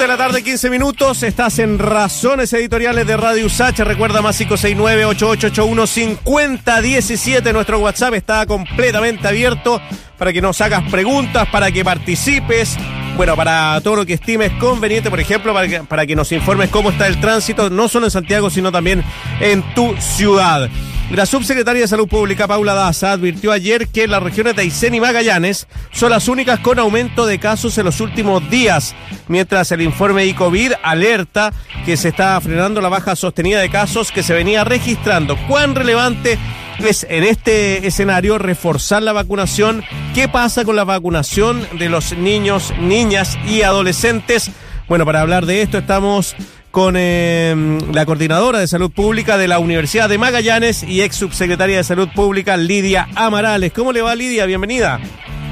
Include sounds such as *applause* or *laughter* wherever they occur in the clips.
7 de la tarde, 15 minutos. Estás en Razones Editoriales de Radio Usach. Recuerda más 569-8881-5017. Nuestro WhatsApp está completamente abierto para que nos hagas preguntas, para que participes. Bueno, para todo lo que estimes conveniente, por ejemplo, para que, nos informes cómo está el tránsito, no solo en Santiago, sino también en tu ciudad. La subsecretaria de Salud Pública, Paula Daza, advirtió ayer que las regiones de Aysén y Magallanes son las únicas con aumento de casos en los últimos días, mientras el informe ICOVID alerta que se está frenando la baja sostenida de casos que se venía registrando. ¿Cuán relevante es en este escenario reforzar la vacunación? ¿Qué pasa con la vacunación de los niños, niñas y adolescentes? Bueno, para hablar de esto estamos con eh, la coordinadora de salud pública de la Universidad de Magallanes y ex subsecretaria de salud pública, Lidia Amarales. ¿Cómo le va, Lidia? Bienvenida.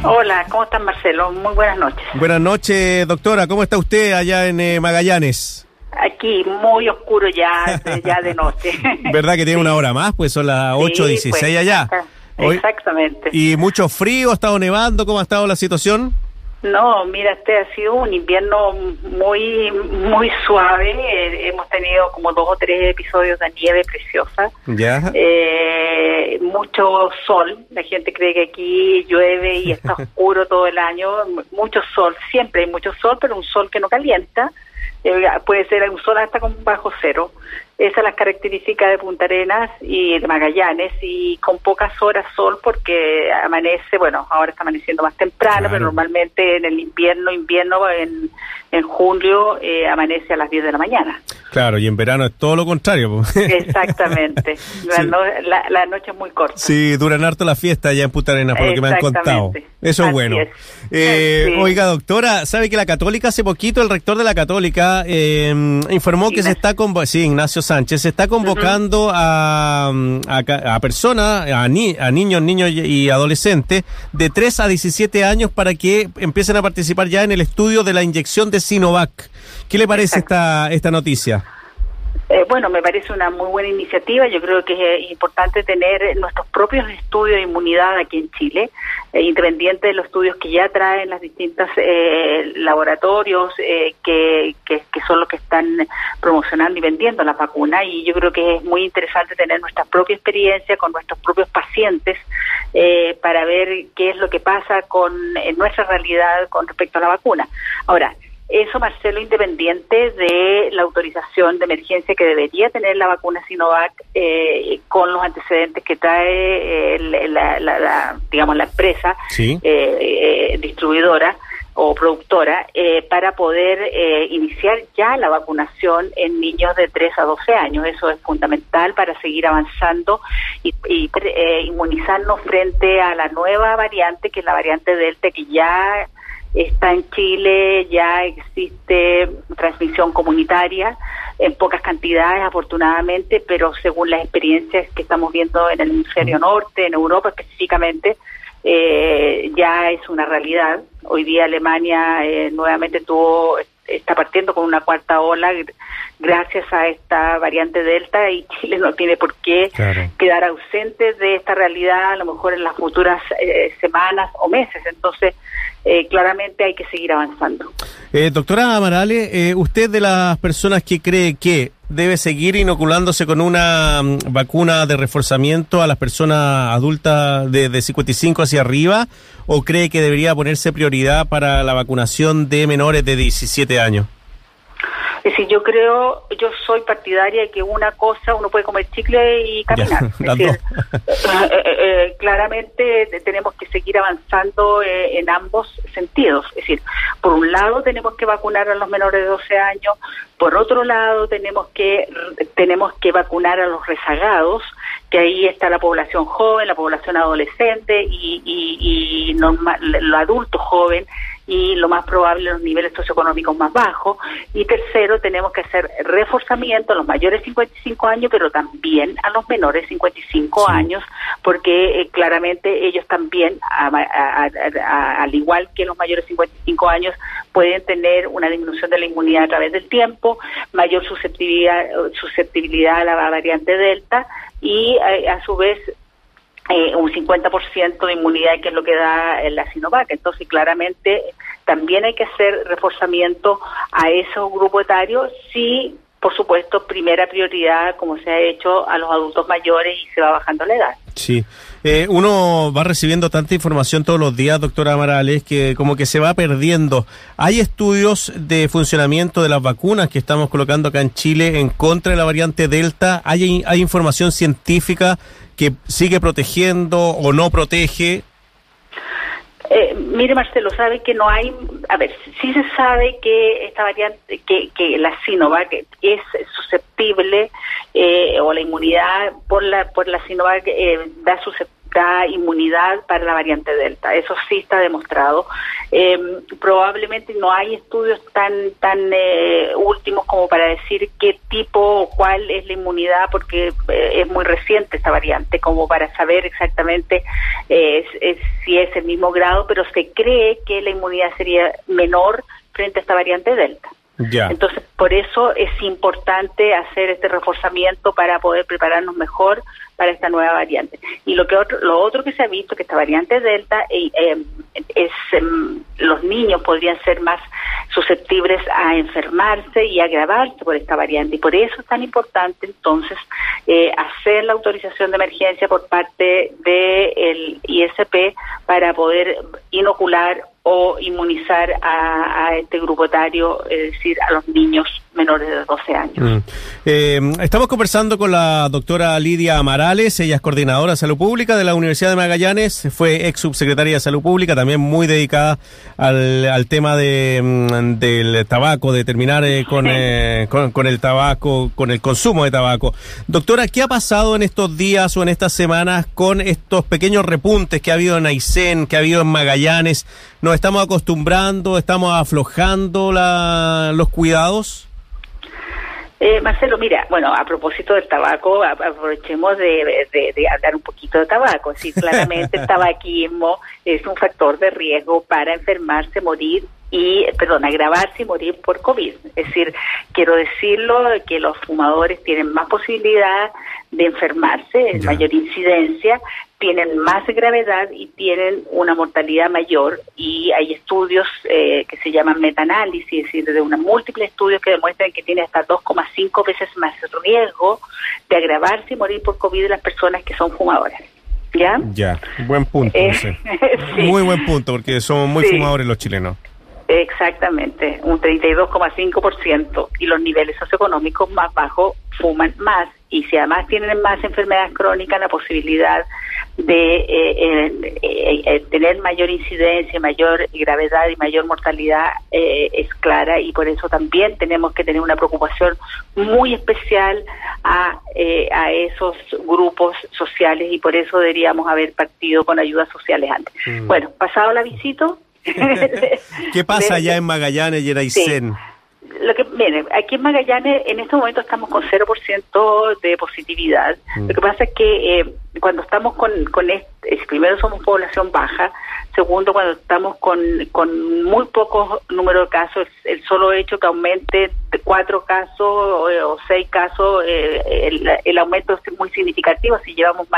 Hola, ¿cómo están, Marcelo? Muy buenas noches. Buenas noches, doctora. ¿Cómo está usted allá en eh, Magallanes? Aquí, muy oscuro ya, ya de noche. *laughs* ¿Verdad que tiene una hora más? Pues son las 8.16 Sí, pues, allá. Hoy- Exactamente. ¿Y mucho frío? ¿Ha estado nevando? ¿Cómo ha estado la situación? No, mira, este ha sido un invierno muy muy suave. Eh, hemos tenido como dos o tres episodios de nieve preciosa. Ya. Eh, mucho sol. La gente cree que aquí llueve y está *laughs* oscuro todo el año. Mucho sol. Siempre hay mucho sol, pero un sol que no calienta. Eh, puede ser un sol hasta con bajo cero. Esas las características de Punta Arenas y de Magallanes y con pocas horas sol porque amanece, bueno, ahora está amaneciendo más temprano, Claro. pero normalmente en el invierno, invierno en, en julio eh, amanece a las 10 de la mañana. Claro, y en verano es todo lo contrario. *laughs* Exactamente. La, Sí. la- la noche es muy corta. Sí, duran harto la fiesta allá en Punta Arenas, por lo que me han contado. Eso es Así bueno. es. Eh, Sí. Oiga, doctora, ¿sabe que la Católica hace poquito, el rector de la Católica, eh, informó que se está convocando, sí, Ignacio Sánchez, está convocando a, a, ca- a personas, a, ni- a niños, niños y y adolescentes de 3 a 17 años para que empiecen a participar ya en el estudio de la inyección de Sinovac. ¿Qué le parece esta, esta noticia? Eh, bueno, me parece una muy buena iniciativa. Yo creo que es eh, importante tener nuestros propios estudios de inmunidad aquí en Chile, eh, independiente de los estudios que ya traen las distintas eh, laboratorios eh, que, que, que son los que están promocionando y vendiendo la vacuna. Y yo creo que es muy interesante tener nuestra propia experiencia con nuestros propios pacientes eh, para ver qué es lo que pasa con en nuestra realidad con respecto a la vacuna. Ahora, eso, Marcelo, independiente de la autorización de emergencia que debería tener la vacuna Sinovac eh, con los antecedentes que trae eh, la, la- la- digamos, la empresa Sí. eh, eh, distribuidora o productora eh, para poder eh, iniciar ya la vacunación en niños de 3 a 12 años. Eso es fundamental para seguir avanzando y, y, eh, inmunizarnos frente a la nueva variante, que es la variante Delta, que ya está en Chile, ya existe transmisión comunitaria en pocas cantidades, afortunadamente, pero según las experiencias que estamos viendo en el hemisferio norte, en Europa específicamente, eh, ya es una realidad. Hoy día Alemania eh, nuevamente tuvo está partiendo con una cuarta ola gr- gracias a esta variante Delta y Chile no tiene por qué Claro. quedar ausentes de esta realidad a lo mejor en las futuras eh, semanas o meses. Entonces, eh, claramente hay que seguir avanzando. Eh, doctora Amarale, eh, ¿usted de las personas que cree que debe seguir inoculándose con una mm, vacuna de reforzamiento a las personas adultas de, de 55 hacia arriba o cree que debería ponerse prioridad para la vacunación de menores de 17 años? Es decir, yo creo, yo soy partidaria de que una cosa uno puede comer chicle y caminar. Ya, *laughs* Es las decir, dos. *laughs* eh, eh, eh, claramente te- tenemos que seguir avanzando eh, en ambos sentidos. Es decir, por un lado tenemos que vacunar a los menores de 12 años, por otro lado tenemos que tenemos que vacunar a los rezagados, que ahí está la población joven, la población adolescente y, y, y norma- lo adulto joven y lo más probable los niveles socioeconómicos más bajos. Y tercero, tenemos que hacer reforzamiento a los mayores de 55 años, pero también a los menores de 55 Sí. años, porque eh, claramente ellos también, a- a- a- al igual que los mayores de 55 años, pueden tener una disminución de la inmunidad a través del tiempo, mayor susceptibilidad, susceptibilidad a la variante Delta y eh, a su vez eh, un 50% de inmunidad, que es lo que da la Sinovac. Entonces, claramente, también hay que hacer reforzamiento a esos grupos etarios si por supuesto, primera prioridad, como se ha hecho a los adultos mayores y se va bajando la edad. Sí. Eh, uno va recibiendo tanta información todos los días, doctora Amarales, que como que se va perdiendo. ¿Hay estudios de funcionamiento de las vacunas que estamos colocando acá en Chile en contra de la variante Delta? ¿Hay, hay información científica que sigue protegiendo o no protege? Eh, mire, Marcelo, sabe que no hay, a ver, sí se sabe que esta variante, que, la Sinovac es susceptible eh, o la inmunidad por la por la Sinovac eh, da susceptibilidad da inmunidad para la variante Delta. Eso sí está demostrado. Eh, probablemente no hay estudios tan tan eh, últimos como para decir qué tipo o cuál es la inmunidad, porque eh, es muy reciente esta variante, como para saber exactamente si es el mismo grado, pero se cree que la inmunidad sería menor frente a esta variante Delta. Entonces, por eso es importante hacer este reforzamiento para poder prepararnos mejor para esta nueva variante. Y lo que otro, lo otro que se ha visto que esta variante delta eh, eh, es em, los niños podrían ser más susceptibles a enfermarse y agravarse por esta variante y por eso es tan importante entonces eh, hacer la autorización de emergencia por parte del ISP para poder inocular o inmunizar a, este grupo etario, es decir, a los niños menores de 12 años. Mm. Eh, estamos conversando con la doctora Lidia Amarales, ella es coordinadora de salud pública de la Universidad de Magallanes, fue ex subsecretaria de salud pública, también muy dedicada al, tema de, mm, del tabaco, de terminar eh, eh, con, con, el tabaco, con el consumo de tabaco. Doctora, ¿qué ha pasado en estos días o en estas semanas con estos pequeños repuntes que ha habido en Aysén, que ha habido en Magallanes? ¿Nos estamos acostumbrando, estamos aflojando la, los cuidados? Eh, Marcelo, mira, bueno, a propósito del tabaco, aprovechemos de, de, hablar un poquito de tabaco. Sí, *laughs* claramente el tabaquismo es un factor de riesgo para enfermarse, morir y, perdón, agravarse y morir por COVID. Es decir, quiero decirlo que los fumadores tienen más posibilidad de enfermarse, mayor incidencia, tienen más gravedad y tienen una mortalidad mayor y hay estudios eh, que se llaman metaanálisis, es decir, de unos múltiples estudios que demuestran que tiene hasta 2,5 veces más riesgo de agravarse y morir por COVID de las personas que son fumadoras. ¿Ya? Ya, buen punto. Eh, *laughs* muy buen punto, porque somos muy fumadores los chilenos. Exactamente, un 32,5% y los niveles socioeconómicos más bajos fuman más y si además tienen más enfermedades crónicas, la posibilidad de eh, eh, eh, tener mayor incidencia, mayor gravedad y mayor mortalidad es clara y por eso también tenemos que tener una preocupación muy especial a, a esos grupos sociales y por eso deberíamos haber partido con ayudas sociales antes. Mm. Bueno, pasado la visita *laughs* ¿Qué pasa allá en Magallanes y en Aysén? Lo que, miren, aquí en Magallanes en este momento estamos con 0% de positividad. Mm. Lo que pasa es que eh, cuando estamos con, con este, primero somos población baja, segundo cuando estamos con, con muy pocos número de casos, el solo hecho que aumente cuatro casos o, seis casos, eh, el, aumento es muy significativo si llevamos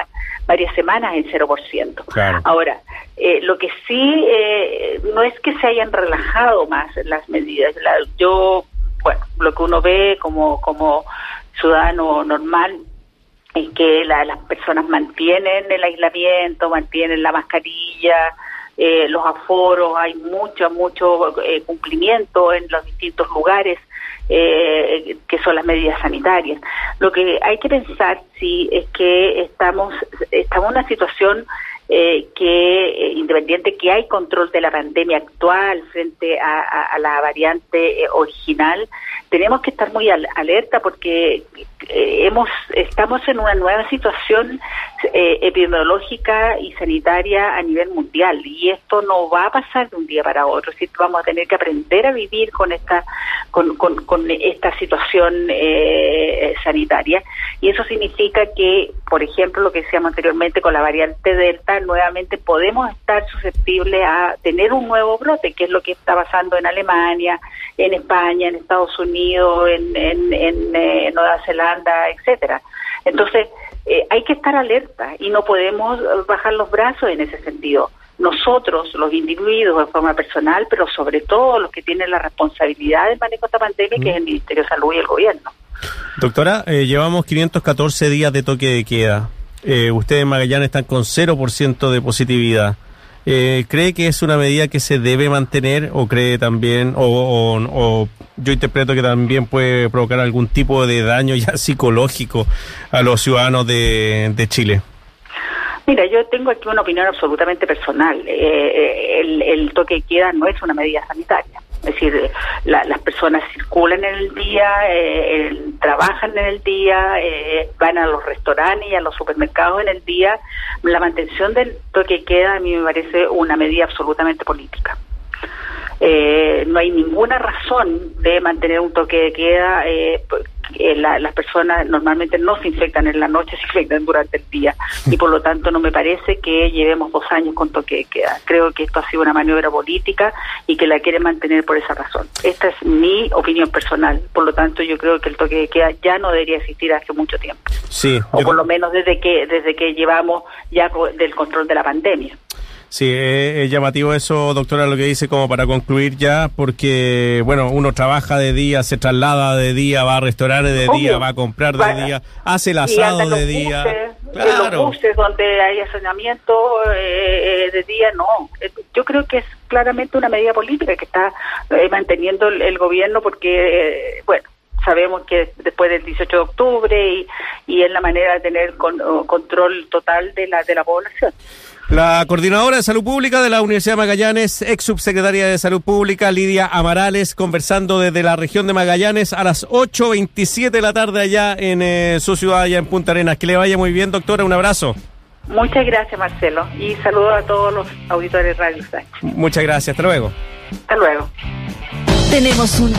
varias semanas en 0%. Ahora, eh, lo que sí eh, no es que se hayan relajado más las medidas. yo, bueno, lo que uno ve como, como ciudadano normal es que las personas mantienen el aislamiento, mantienen la mascarilla, eh, los aforos, hay mucho, mucho eh, cumplimiento en los distintos lugares eh, que son las medidas sanitarias. Lo que hay que pensar, sí, es que estamos, estamos en una situación eh, que, eh, independiente que hay control de la pandemia actual frente a, la variante eh, original, tenemos que estar muy alerta porque hemos estamos en una nueva situación epidemiológica y sanitaria a nivel mundial. Y esto no va a pasar de un día para otro, si vamos a tener que aprender a vivir con esta con, con esta situación sanitaria. Y eso significa que, por ejemplo, lo que decíamos anteriormente con la variante delta nuevamente podemos estar susceptibles a tener un nuevo brote, que es lo que está pasando en Alemania, en España, en Estados Unidos, en, en, en eh, Nueva Zelanda, etcétera. Entonces, eh, hay que estar alerta y no podemos bajar los brazos en ese sentido. Nosotros, los individuos de forma personal, pero sobre todo los que tienen la responsabilidad del manejo de esta pandemia, que es el Ministerio de Salud y el Gobierno. Doctora, eh, llevamos 514 días de toque de queda. Eh, ustedes en Magallanes están con 0% de positividad. Eh, ¿Cree que es una medida que se debe mantener o cree también, o, yo interpreto que también puede provocar algún tipo de daño ya *laughs* psicológico a los ciudadanos de, Chile? Mira, yo tengo aquí una opinión absolutamente personal. Eh, el, el toque de queda no es una medida sanitaria. Es decir, las personas circulan en el día, eh, trabajan en el día, eh, van a los restaurantes y a los supermercados en el día. La mantención del toque queda a mí me parece una medida absolutamente política. Eh, no hay ninguna razón de mantener un toque de queda eh, las personas normalmente no se infectan en la noche, *laughs* se infectan durante el día. Y por lo tanto no me parece que llevemos dos años con toque de queda. Creo que esto ha sido una maniobra política y que la quieren mantener por esa razón. Esta es mi opinión personal. Por lo tanto yo creo que el toque de queda ya no debería existir hace mucho tiempo. Sí. O por lo menos desde que, desde que llevamos ya del control de la pandemia. Sí, es, llamativo eso, doctora, lo que dice como para concluir ya, porque, bueno, uno trabaja de día, se traslada de día, va a restaurantes de día, va a comprar de día, hace el asado de día. claro. los buses donde hay saneamiento eh, eh, de día, no. Eh, yo creo que es claramente una medida política que está manteniendo el, gobierno porque, bueno, sabemos que después del 18 de octubre y, y es la manera de tener control total de la, de la población. La coordinadora de salud pública de la Universidad de Magallanes, ex subsecretaria de salud pública, Lidia Amarales, conversando desde la región de Magallanes a las 8.27 de la tarde allá en eh, su ciudad, allá en Punta Arenas. Que le vaya muy bien, doctora. Un abrazo. Muchas gracias, Marcelo. Y saludos a todos los auditores de Radio Muchas gracias. Hasta luego. Hasta luego. Tenemos un